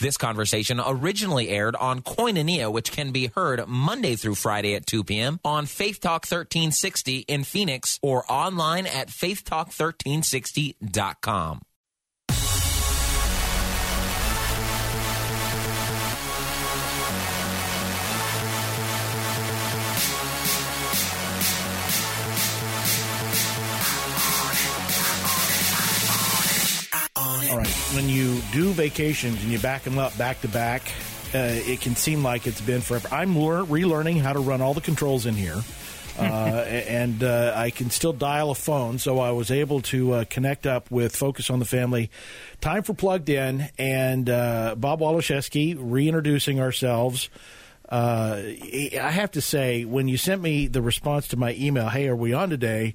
This conversation originally aired on Koinonia, which can be heard Monday through Friday at 2 p.m. on Faith Talk 1360 in Phoenix or online at faithtalk1360.com. All right. When you do vacations and you back them up back to back, uh, it can seem like it's been forever. I'm lear- relearning how to run all the controls in here. uh, and uh, I can still dial a phone, so I was able to uh, connect up with Focus on the Family. Time for Plugged In, and uh, Bob Waliszewski reintroducing ourselves. Uh, I have to say, when you sent me the response to my email, hey, are we on today?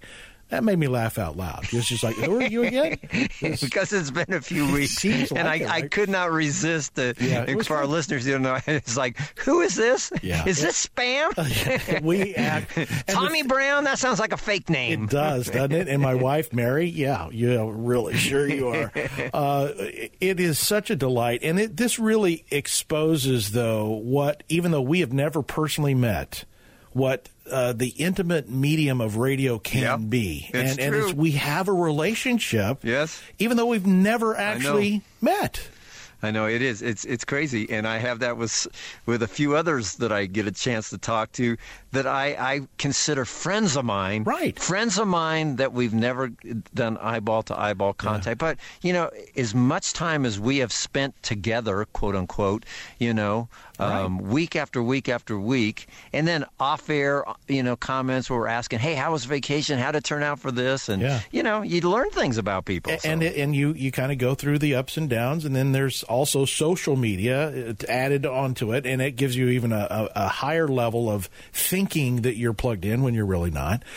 That made me laugh out loud. It's just like, who are you again? because it's been a few weeks, and like I, it, I could not resist the. Yeah, it for our listeners, you know, it's like, who is this? Yeah. Is this spam? we act. and the- Tommy Brown? That sounds like a fake name. It does, doesn't it? And my wife, Mary, yeah, yeah, really sure you are. Uh, it is such a delight, and it, this really exposes, though, what even though we have never personally met, what uh, the intimate medium of radio can Yeah, be, and and it's, we have a relationship, Yes. even though we've never actually met. I know it is. It's it's crazy, and I have that with with a few others that I get a chance to talk to that I I consider friends of mine. Right. Friends of mine that we've never done eyeball to eyeball contact. But you know, as much time as we have spent together, quote unquote, you know, um, week after week after week, and then off air, you know, comments where we're asking, "Hey, how was vacation? How did it turn out for this?" And Yeah. you know, you learn things about people. and so. it, and you you kind of go through the ups and downs, and then there's also social media uh, added onto it, and it gives you even a, a, a higher level of thinking that you're plugged in when you're really not.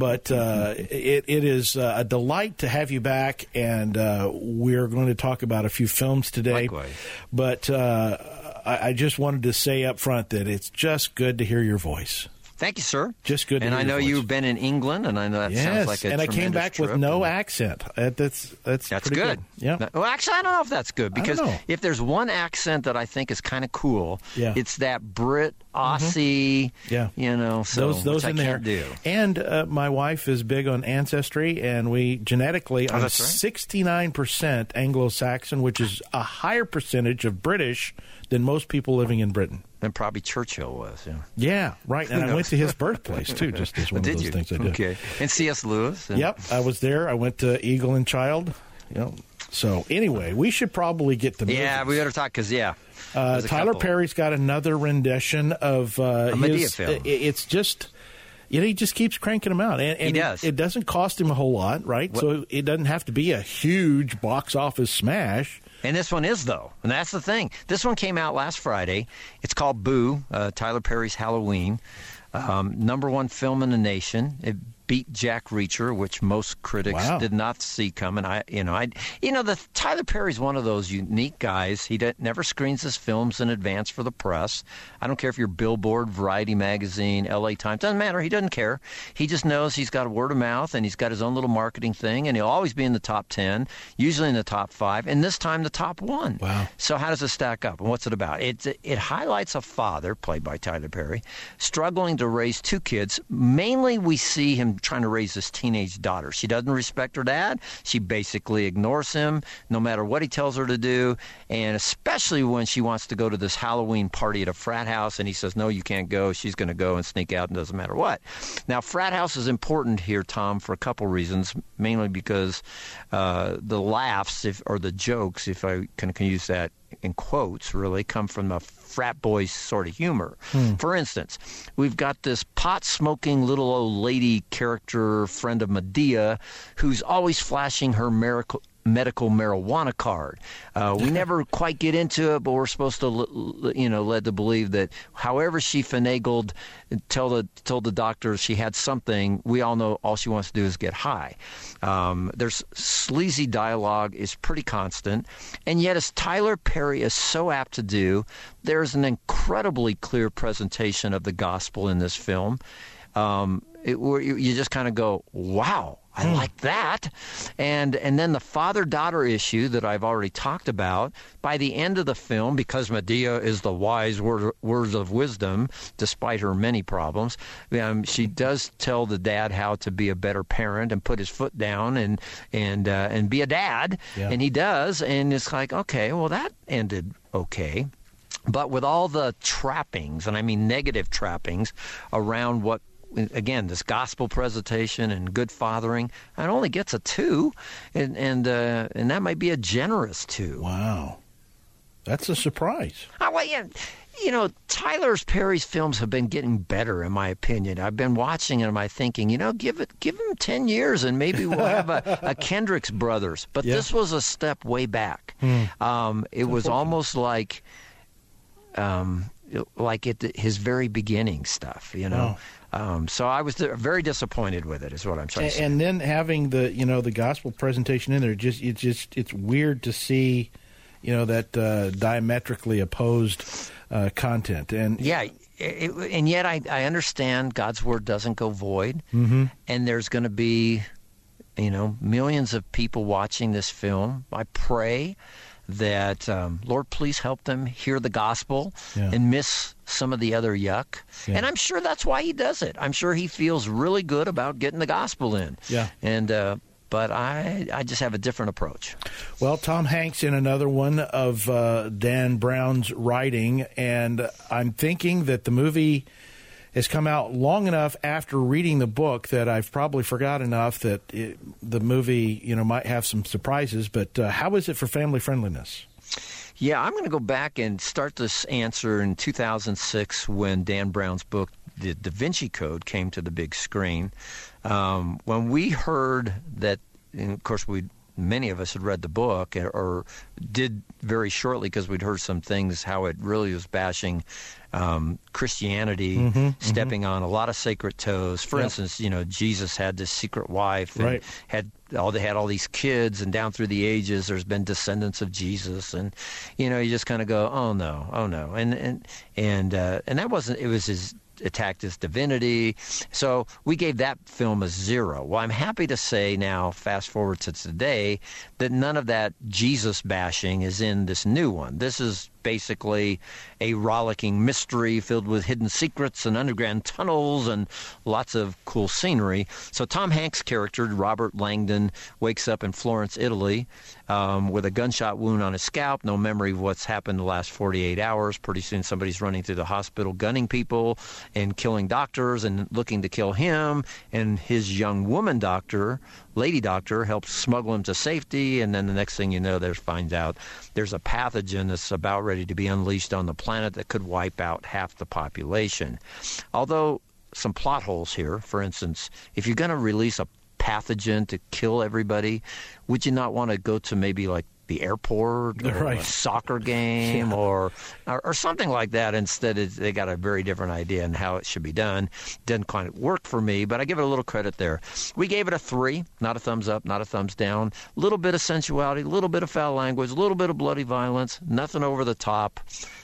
But uh, it it is uh, a delight to have you back, and uh, we're going to talk about a few films today. Likewise. But uh, I, I just wanted to say up front that it's just good to hear your voice. Thank you, sir. Just good And I know voice. you've been in England, and I know that yes, sounds like a and I came back with no accent. Uh, That's that's That's pretty good. Yeah. Well, actually, I don't know if that's good because if there's one accent that I think is kind of cool, Yeah. Mm-hmm. it's that Brit Aussie. Yeah. You know, so those those in there. do. And uh, my wife is big on ancestry, and we genetically Oh, are sixty nine percent Anglo-Saxon, which is a higher percentage of British than most people living in Britain. And probably Churchill was. Yeah. Yeah, right. And I went to his birthplace too, just as one did of those you? things I did. Okay. And C.S. Lewis. And Yep, I was there. I went to Eagle and Child. Yep. So anyway, we should probably get the Yeah, movies. we better talk because yeah. Uh, Tyler couple. Perry's got another rendition of uh, A Madea his. film. It's just. You know, he just keeps cranking them out, and, and He does. It, doesn't cost him a whole lot, right? So it doesn't have to be a huge box office smash. And this one is though, and that's the thing. This one came out last Friday. It's called Boo, uh, Tyler Perry's Halloween. Um, number one film in the nation. It beat Jack Reacher, which most critics Wow. did not see coming. I, you know, I, you know, the Tyler Perry's one of those unique guys. He never screens his films in advance for the press. I don't care if you're Billboard, Variety magazine, L.A. Times. Doesn't matter. He doesn't care. He just knows he's got a word of mouth and he's got his own little marketing thing, and he'll always be in the top ten, usually in the top five, and this time the top one. Wow. So how does it stack up, and what's it about? It it highlights a father, played by Tyler Perry, struggling to raise two kids. Mainly, we see him trying to raise his teenage daughter. She doesn't respect her dad. She basically ignores him, no matter what he tells her to do, and especially when she wants to go to this Halloween party at a frat house, and he says, "No, you can't go." She's going to go and sneak out, and doesn't matter what. Now, frat house is important here, Tom, for a couple reasons. Mainly because uh, the laughs, if or the jokes, if I can, can use that in quotes, really come from a frat boy sort of humor. Hmm. For instance, we've got this pot smoking little old lady character friend of Madea who's always flashing her miracle. Medical marijuana card. Uh, we never quite get into it, but we're supposed to, you know, led to believe that however she finagled, told the told the doctor she had something. We all know all she wants to do is get high. Um, there's sleazy dialogue is pretty constant, and yet as Tyler Perry is so apt to do, there's an incredibly clear presentation of the gospel in this film. Um, it, where you you just kind of go, wow. I like that. And and then the father daughter issue that I've already talked about. By the end of the film, because Madea is the wise word, words of wisdom, despite her many problems, um, she does tell the dad how to be a better parent and put his foot down and and uh, and be a dad. Yeah. And he does. And it's like, okay, well that ended okay. But with all the trappings, and I mean negative trappings, around what again this gospel presentation and good fathering, it only gets a two, and and uh, and that might be a generous two. Wow. That's a surprise. Oh, well, yeah. You know, Tyler Perry's films have been getting better, in my opinion. I've been watching them. I'm thinking, you know, give it, give him ten years, and maybe we'll have a, a Kendricks Brothers. But Yeah. this was a step way back. Um, it was almost like, um, like at his very beginning stuff. You know, um, so I was very disappointed with it. Is what I'm trying to say. and then having the you know the gospel presentation in there, just it's just it's weird to see, you know, that uh, diametrically opposed uh, content. And Yeah, it, and yet I, I understand God's word doesn't go void, mm-hmm. and there's going to be, you know, millions of people watching this film. I pray that um, Lord, please help them hear the gospel Yeah. and miss some of the other yuck. Yeah. And I'm sure that's why he does it. I'm sure he feels really good about getting the gospel in. Yeah. and. Uh, but I, I just have a different approach. Well, Tom Hanks in another one of uh, Dan Brown's writing, and I'm thinking that the movie has come out long enough after reading the book that I've probably forgot enough that it, the movie, you know, might have some surprises. But uh, how is it for family friendliness? Yeah, I'm going to go back and start this answer in 2006 when Dan Brown's book, The Da Vinci Code, came to the big screen. Um, when we heard that, and of course, we many of us had read the book or, or did very shortly because we'd heard some things how it really was bashing um, Christianity, stepping on a lot of sacred toes. For Yep. instance, you know, Jesus had this secret wife and Right. had all they had all these kids and down through the ages there's been descendants of Jesus and you know you just kind of go oh no oh no and and and uh, and that wasn't it was his attacked his divinity. So we gave that film a zero. Well i'm happy to say now fast forward to today that none of that jesus bashing is in this new one. This is basically a rollicking mystery filled with hidden secrets and underground tunnels and lots of cool scenery. So Tom Hanks' character, Robert Langdon, wakes up in Florence, Italy, um, with a gunshot wound on his scalp, no memory of what's happened the last 48 hours. Pretty soon somebody's running through the hospital gunning people and killing doctors and looking to kill him. And his young woman doctor, lady doctor, helps smuggle him to safety. And then the next thing you know, there's finds out there's a pathogen that's about ready to be unleashed on the planet that could wipe out half the population. Although some plot holes here, for instance, if you're going to release a pathogen to kill everybody, would you not want to go to maybe like the airport or Right. a soccer game or, or or something like that? Instead, they got a very different idea on how it should be done. Didn't quite work for me, but I give it a little credit there. We gave it a three, not a thumbs up, not a thumbs down. A little bit of sensuality, a little bit of foul language, a little bit of bloody violence, nothing over the top.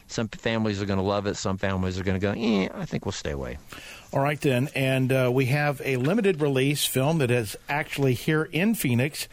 Some families are going to love it. Some families are going to go, eh, I think we'll stay away. All right, then. And uh, we have a limited release film that is actually here in Phoenix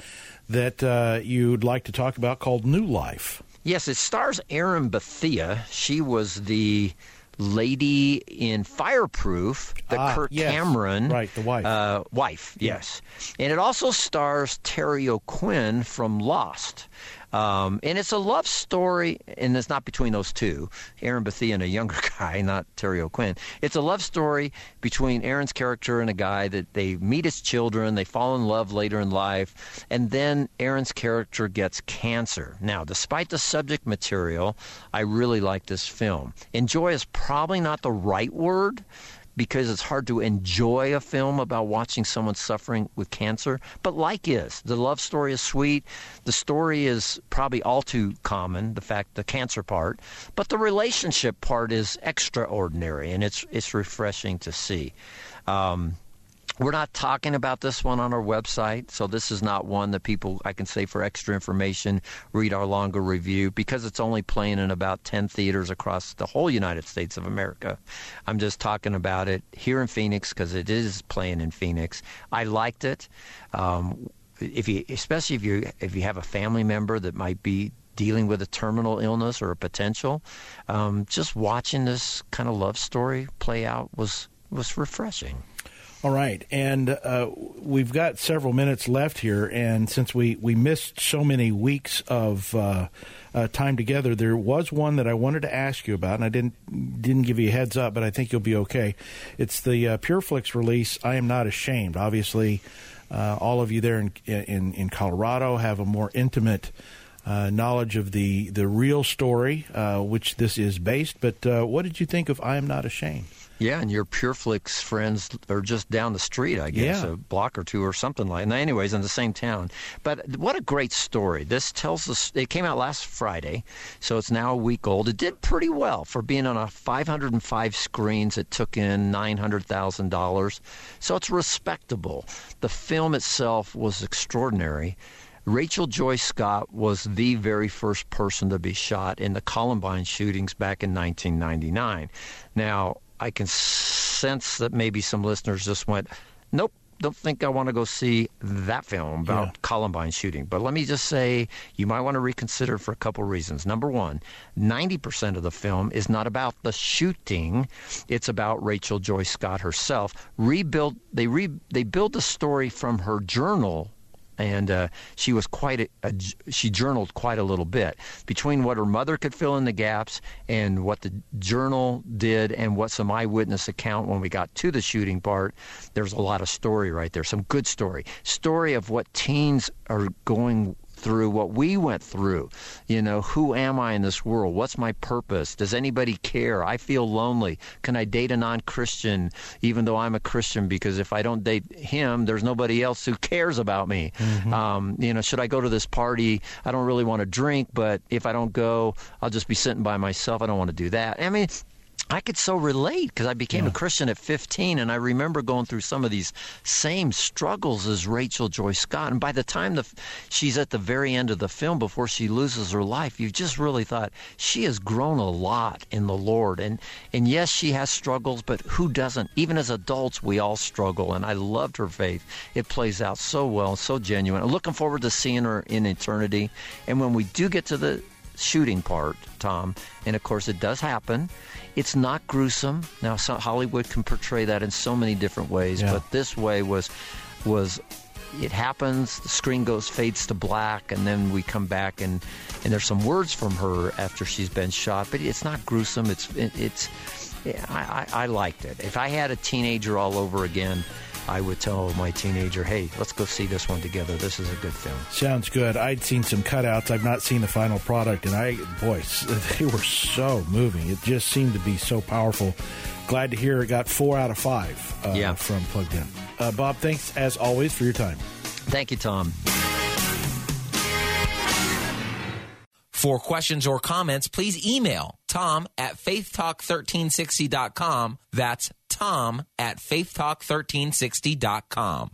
that uh, you'd like to talk about called New Life. Yes, it stars Erin Bethea. She was the lady in Fireproof, the Ah, Kirk yes. Cameron Right, the wife. Uh, wife, yes, and it also stars Terry O'Quinn from Lost. Um, and it's a love story, and it's not between those two, Erin Bethea and a younger guy, not Terry O'Quinn. It's a love story between Erin's character and a guy that they meet as children, they fall in love later in life, and then Erin's character gets cancer. Now, despite the subject material, I really like this film. Enjoy is probably not the right word because it's hard to enjoy a film about watching someone suffering with cancer. But like is. The love story is sweet. The story is probably all too common, the fact the cancer part. But the relationship part is extraordinary and it's it's refreshing to see. Um, We're not talking about this one on our website, so this is not one that people I can say for extra information read our longer review because it's only playing in about 10 theaters across the whole United States of America. I'm just talking about it here in Phoenix because it is playing in Phoenix. I liked it. Um, if you, especially if you if you have a family member that might be dealing with a terminal illness or a potential, um, just watching this kind of love story play out was was refreshing. All right, and uh, we've got several minutes left here, and since we, we missed so many weeks of uh, uh, time together, there was one that I wanted to ask you about, and I didn't didn't give you a heads up, but I think you'll be okay. It's the uh, PureFlix release. I am not ashamed. Obviously, uh, all of you there in, in in Colorado have a more intimate. Uh, knowledge of the, the real story, uh, which this is based. But uh, what did you think of I Am Not Ashamed? Yeah, and your PureFlix friends are just down the street, I guess, yeah. a block or two or something like. that. anyways, in the same town. But what a great story! This tells us. It came out last Friday, so it's now a week old. It did pretty well for being on a 505 screens. It took in nine hundred thousand dollars, so it's respectable. The film itself was extraordinary. Rachel Joy Scott was the very first person to be shot in the Columbine shootings back in 1999. Now, I can sense that maybe some listeners just went, nope, don't think I want to go see that film about Yeah. Columbine shooting. But let me just say, you might want to reconsider for a couple reasons. Number one, 90% of the film is not about the shooting, it's about Rachel Joy Scott herself. Rebuild, they, re, they build the story from her journal and uh, she was quite a, a, she journaled quite a little bit between what her mother could fill in the gaps and what the journal did and what some eyewitness account when we got to the shooting part there's a lot of story right there some good story. Story of what teens are going through what we went through. You know, who am I in this world? What's my purpose? Does anybody care? I feel lonely. Can I date a non Christian even though I'm a Christian? Because if I don't date him, there's nobody else who cares about me. Mm-hmm. Um, you know, should I go to this party? I don't really want to drink, but if I don't go, I'll just be sitting by myself. I don't want to do that. I mean, I could so relate because I became Yeah. a Christian at 15, and I remember going through some of these same struggles as Rachel Joy Scott. And by the time the she's at the very end of the film, before she loses her life, you just really thought she has grown a lot in the Lord. And and yes, she has struggles, but who doesn't? Even as adults, we all struggle. And I loved her faith; it plays out so well, so genuine. I'm looking forward to seeing her in eternity. And when we do get to the shooting part, Tom, and of course it does happen. It's not gruesome. Now, so Hollywood can portray that in so many different ways, Yeah. but this way was was it happens. The screen goes fades to black, and then we come back and and there's some words from her after she's been shot, but it's not gruesome. It's it, it's yeah, I, I I liked it. If I had a teenager all over again, I would tell my teenager, "Hey, let's go see this one together. This is a good film." Sounds good. I'd seen some cutouts. I've not seen the final product, and I, boy, they were so moving. It just seemed to be so powerful. Glad to hear it got four out of five uh, Yeah. from Plugged In. Uh, Bob, thanks as always for your time. Thank you, Tom. For questions or comments, please email tom at faithtalk1360.com. That's tom at faithtalk1360.com.